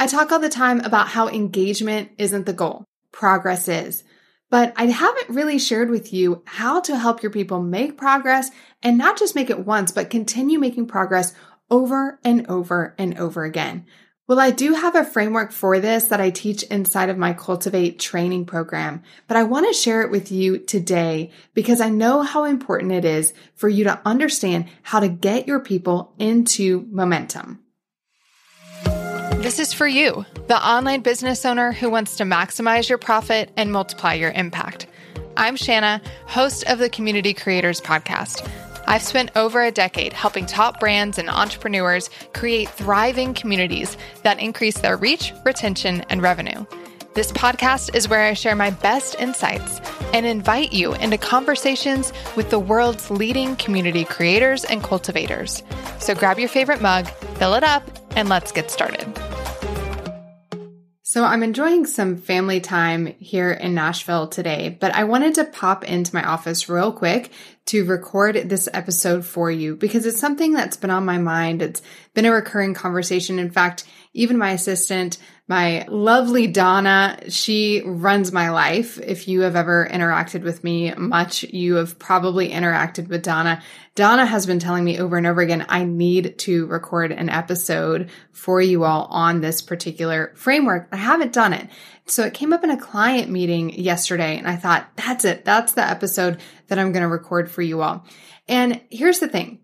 I talk all the time about how engagement isn't the goal. Progress is. But I haven't really shared with you how to help your people make progress and not just make it once, but continue making progress over and over and over again. Well, I do have a framework for this that I teach inside of my Cultivate training program, but I want to share it with you today because I know how important it is for you to understand how to get your people into momentum. This is for you, the online business owner who wants to maximize your profit and multiply your impact. I'm Shana, host of the Community Creators Podcast. I've spent over a decade helping top brands and entrepreneurs create thriving communities that increase their reach, retention, and revenue. This podcast is where I share my best insights and invite you into conversations with the world's leading community creators and cultivators. So grab your favorite mug, fill it up, and let's get started. So I'm enjoying some family time here in Nashville today, but I wanted to pop into my office real quick to record this episode for you because it's something that's been on my mind. It's been a recurring conversation. In fact, even my assistant my lovely Donna, she runs my life. If you have ever interacted with me much, you have probably interacted with Donna. Donna has been telling me over and over again, I need to record an episode for you all on this particular framework. I haven't done it. So it came up in a client meeting yesterday and I thought, that's it. That's the episode that I'm going to record for you all. And here's the thing.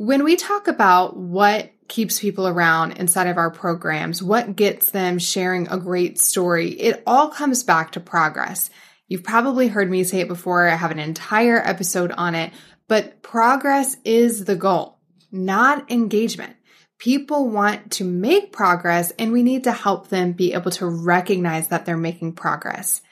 When we talk about what keeps people around inside of our programs, what gets them sharing a great story, it all comes back to progress. You've probably heard me say it before. I have an entire episode on it, but progress is the goal, not engagement. People want to make progress and we need to help them be able to recognize that they're making progress.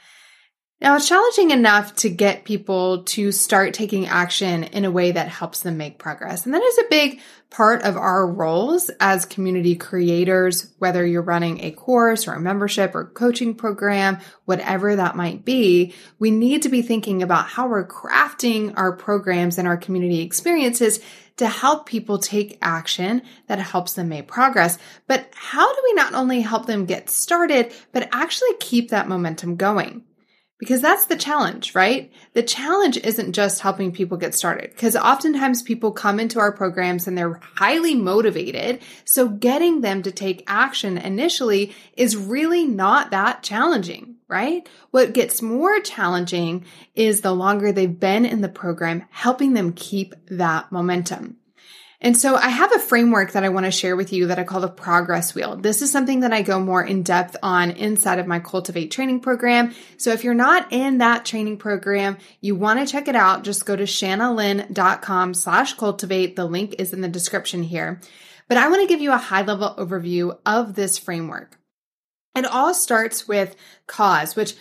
Now, it's challenging enough to get people to start taking action in a way that helps them make progress. And that is a big part of our roles as community creators, whether you're running a course or a membership or coaching program, whatever that might be. We need to be thinking about how we're crafting our programs and our community experiences to help people take action that helps them make progress. But how do we not only help them get started, but actually keep that momentum going? Because that's the challenge, right? The challenge isn't just helping people get started because oftentimes people come into our programs and they're highly motivated. So getting them to take action initially is really not that challenging, right? What gets more challenging is the longer they've been in the program, helping them keep that momentum. And so I have a framework that I want to share with you that I call the progress wheel. This is something that I go more in depth on inside of my Cultivate training program. So if you're not in that training program, you want to check it out, just go to shanalynn.com slash cultivate. The link is in the description here. But I want to give you a high level overview of this framework. It all starts with cause, which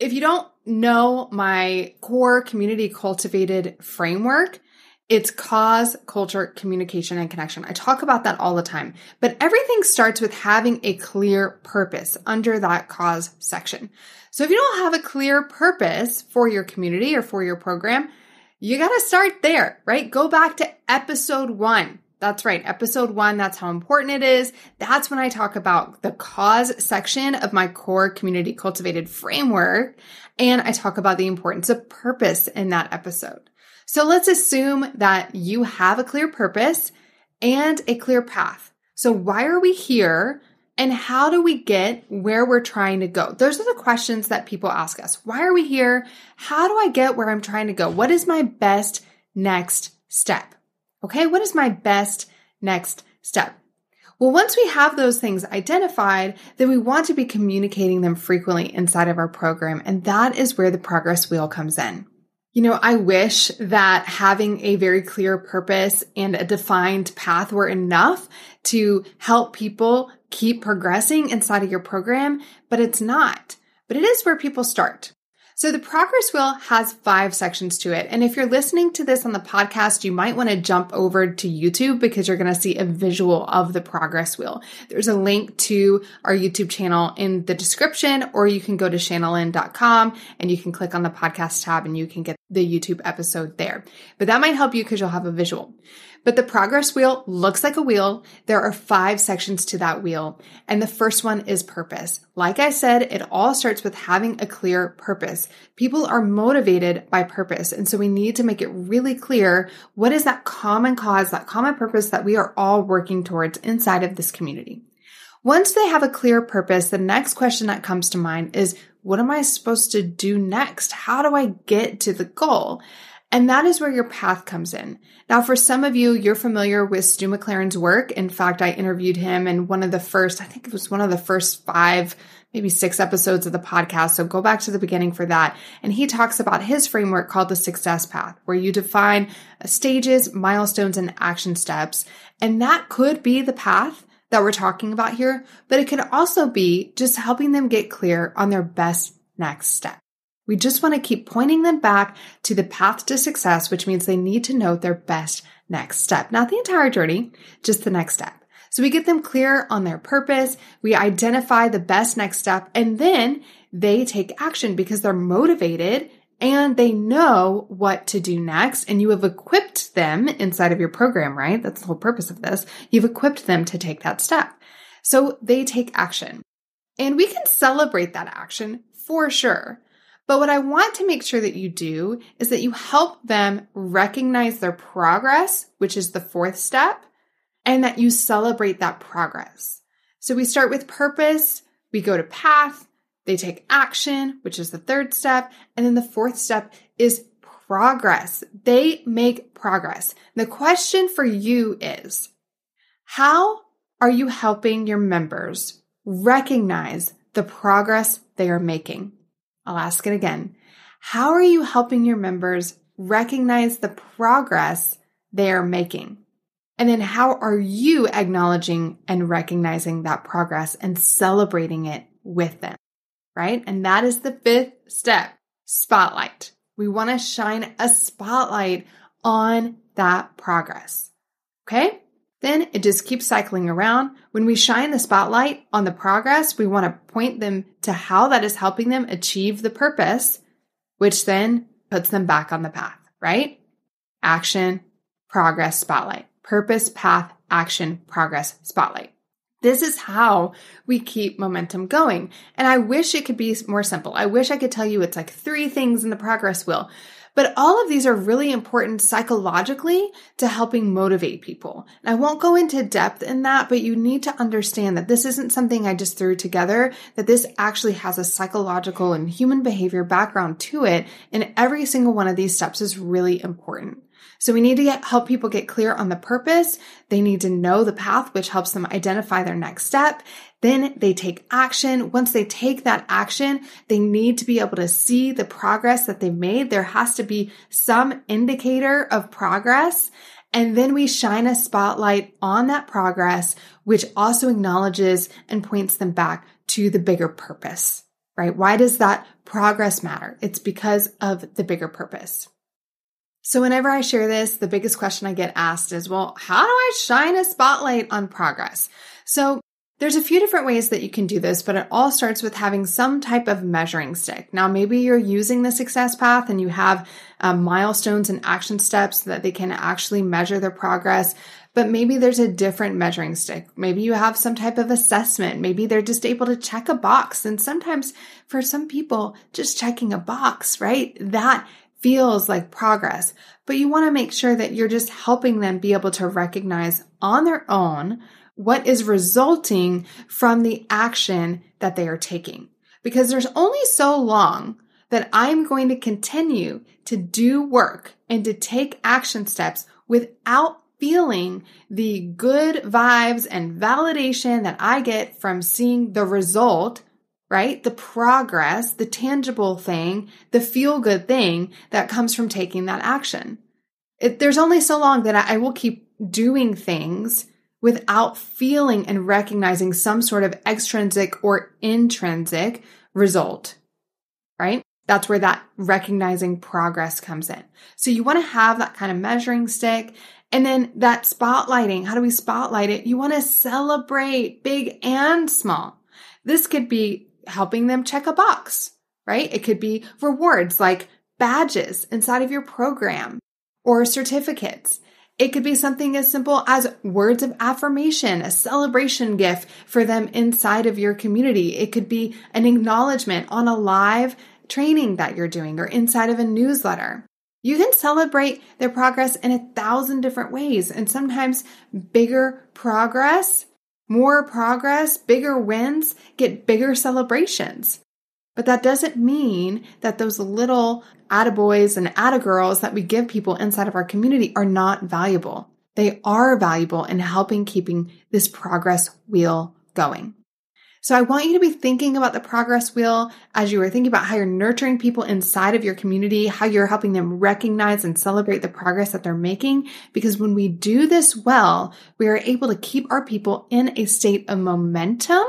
if you don't know my core community cultivated framework, it's cause, culture, communication, and connection. I talk about that all the time, but everything starts with having a clear purpose under that cause section. So if you don't have a clear purpose for your community or for your program, you got to start there, right? Go back to episode one. That's right. Episode one. That's how important it is. That's when I talk about the cause section of my core community cultivated framework. And I talk about the importance of purpose in that episode. So let's assume that you have a clear purpose and a clear path. So why are we here? And how do we get where we're trying to go? Those are the questions that people ask us. Why are we here? How do I get where I'm trying to go? What is my best next step? Okay. What is my best next step? Well, once we have those things identified, then we want to be communicating them frequently inside of our program. And that is where the progress wheel comes in. You know, I wish that having a very clear purpose and a defined path were enough to help people keep progressing inside of your program, but it's not. But it is where people start. So the progress wheel has five sections to it. And if you're listening to this on the podcast, you might want to jump over to YouTube because you're going to see a visual of the progress wheel. There's a link to our YouTube channel in the description, or you can go to shanalynn.com and you can click on the podcast tab and you can get the YouTube episode there. But that might help you because you'll have a visual. But the progress wheel looks like a wheel. There are five sections to that wheel. And the first one is purpose. Like I said, it all starts with having a clear purpose. People are motivated by purpose. And so we need to make it really clear what is that common cause, that common purpose that we are all working towards inside of this community. Once they have a clear purpose, the next question that comes to mind is, what am I supposed to do next? How do I get to the goal? And that is where your path comes in. Now, for some of you, you're familiar with Stu McLaren's work. In fact, I interviewed him in one of the first, I think it was one of the first five, maybe six episodes of the podcast. So go back to the beginning for that. And he talks about his framework called the success path, where you define stages, milestones, and action steps. And that could be the path that we're talking about here, but it could also be just helping them get clear on their best next step. We just want to keep pointing them back to the path to success, which means they need to know their best next step, not the entire journey, just the next step. So we get them clear on their purpose. We identify the best next step and then they take action because they're motivated and they know what to do next. And you have equipped them inside of your program, right? That's the whole purpose of this. You've equipped them to take that step. So they take action and we can celebrate that action for sure. But what I want to make sure that you do is that you help them recognize their progress, which is the fourth step, and that you celebrate that progress. So we start with purpose, we go to path, they take action, which is the third step, and then the fourth step is progress. They make progress. The question for you is, how are you helping your members recognize the progress they are making? I'll ask it again. How are you helping your members recognize the progress they are making? And then how are you acknowledging and recognizing that progress and celebrating it with them? Right? And that is the fifth step spotlight. We want to shine a spotlight on that progress. Okay? Then it just keeps cycling around. When we shine the spotlight on the progress, we want to point them to how that is helping them achieve the purpose, which then puts them back on the path, right? Action, progress, spotlight. Purpose, path, action, progress, spotlight. This is how we keep momentum going. And I wish it could be more simple. I wish I could tell you it's like three things in the progress wheel. But all of these are really important psychologically to helping motivate people. And I won't go into depth in that, but you need to understand that this isn't something I just threw together, that this actually has a psychological and human behavior background to it. And every single one of these steps is really important. So we need to get, help people get clear on the purpose. They need to know the path, which helps them identify their next step. Then they take action. Once they take that action, they need to be able to see the progress that they've made. There has to be some indicator of progress. And then we shine a spotlight on that progress, which also acknowledges and points them back to the bigger purpose, right? Why does that progress matter? It's because of the bigger purpose. So, whenever I share this, the biggest question I get asked is, well, how do I shine a spotlight on progress? So, there's a few different ways that you can do this, but it all starts with having some type of measuring stick. Now, maybe you're using the success path and you have um, milestones and action steps so that they can actually measure their progress, but maybe there's a different measuring stick. Maybe you have some type of assessment. Maybe they're just able to check a box. And sometimes for some people, just checking a box, right? That feels like progress, but you want to make sure that you're just helping them be able to recognize on their own what is resulting from the action that they are taking. Because there's only so long that I'm going to continue to do work and to take action steps without feeling the good vibes and validation that I get from seeing the result right? The progress, the tangible thing, the feel good thing that comes from taking that action. It, there's only so long that I, I will keep doing things without feeling and recognizing some sort of extrinsic or intrinsic result, right? That's where that recognizing progress comes in. So you want to have that kind of measuring stick. And then that spotlighting. How do we spotlight it? You want to celebrate big and small. This could be helping them check a box, right? It could be rewards like badges inside of your program or certificates. It could be something as simple as words of affirmation, a celebration gift for them inside of your community. It could be an acknowledgement on a live training that you're doing or inside of a newsletter. You can celebrate their progress in a thousand different ways. And sometimes bigger progress, more progress, bigger wins get bigger celebrations. But that doesn't mean that those little attaboys and attagirls that we give people inside of our community are not valuable. They are valuable in helping keeping this progress wheel going. So I want you to be thinking about the progress wheel as you are thinking about how you're nurturing people inside of your community, how you're helping them recognize and celebrate the progress that they're making. Because when we do this well, we are able to keep our people in a state of momentum,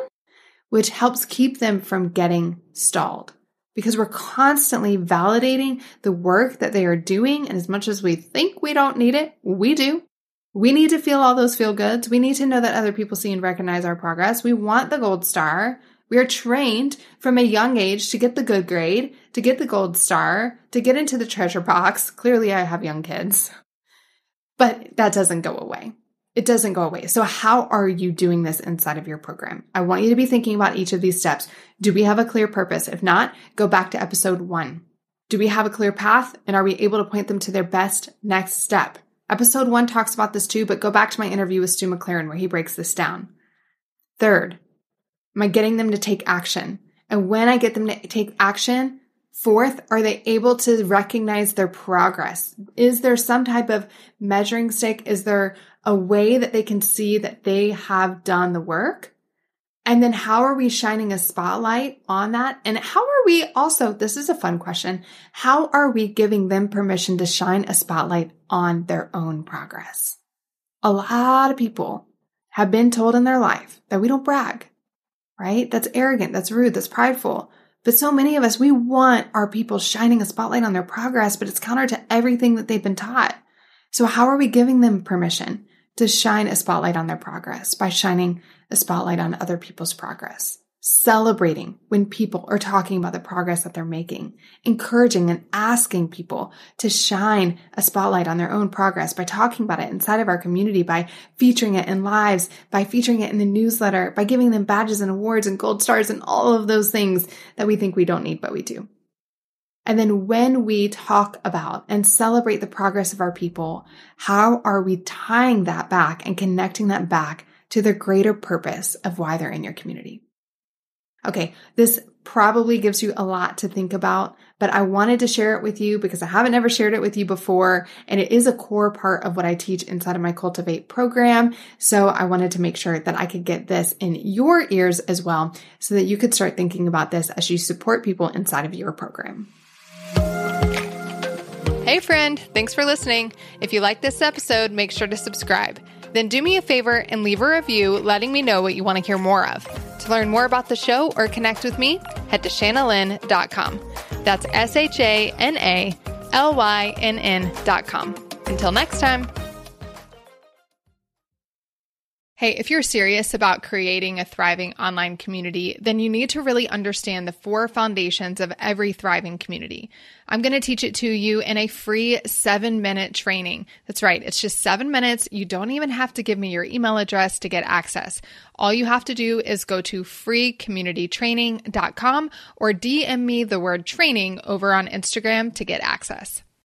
which helps keep them from getting stalled. Because we're constantly validating the work that they are doing. And as much as we think we don't need it, we do. We need to feel all those feel goods. We need to know that other people see and recognize our progress. We want the gold star. We are trained from a young age to get the good grade, to get the gold star, to get into the treasure box. Clearly, I have young kids, but that doesn't go away. It doesn't go away. So, how are you doing this inside of your program? I want you to be thinking about each of these steps. Do we have a clear purpose? If not, go back to episode one. Do we have a clear path? And are we able to point them to their best next step? Episode one talks about this too, but go back to my interview with Stu McLaren where he breaks this down. Third, am I getting them to take action? And when I get them to take action, fourth, are they able to recognize their progress? Is there some type of measuring stick? Is there a way that they can see that they have done the work? And then how are we shining a spotlight on that? And how are we also, this is a fun question, how are we giving them permission to shine a spotlight on their own progress? A lot of people have been told in their life that we don't brag, right? That's arrogant, that's rude, that's prideful. But so many of us, we want our people shining a spotlight on their progress, but it's counter to everything that they've been taught. So how are we giving them permission to shine a spotlight on their progress by shining a spotlight on other people's progress, celebrating when people are talking about the progress that they're making, encouraging and asking people to shine a spotlight on their own progress by talking about it inside of our community, by featuring it in lives, by featuring it in the newsletter, by giving them badges and awards and gold stars and all of those things that we think we don't need, but we do. And then when we talk about and celebrate the progress of our people, how are we tying that back and connecting that back to the greater purpose of why they're in your community. Okay, this probably gives you a lot to think about, but I wanted to share it with you because I haven't ever shared it with you before, and it is a core part of what I teach inside of my Cultivate program. So I wanted to make sure that I could get this in your ears as well so that you could start thinking about this as you support people inside of your program. Hey, friend, thanks for listening. If you like this episode, make sure to subscribe. Then do me a favor and leave a review letting me know what you want to hear more of. To learn more about the show or connect with me, head to shanalynn.com. That's S H A N A L Y N N.com. Until next time. Hey, if you're serious about creating a thriving online community, then you need to really understand the four foundations of every thriving community. I'm going to teach it to you in a free seven minute training. That's right. It's just seven minutes. You don't even have to give me your email address to get access. All you have to do is go to freecommunitytraining.com or DM me the word training over on Instagram to get access.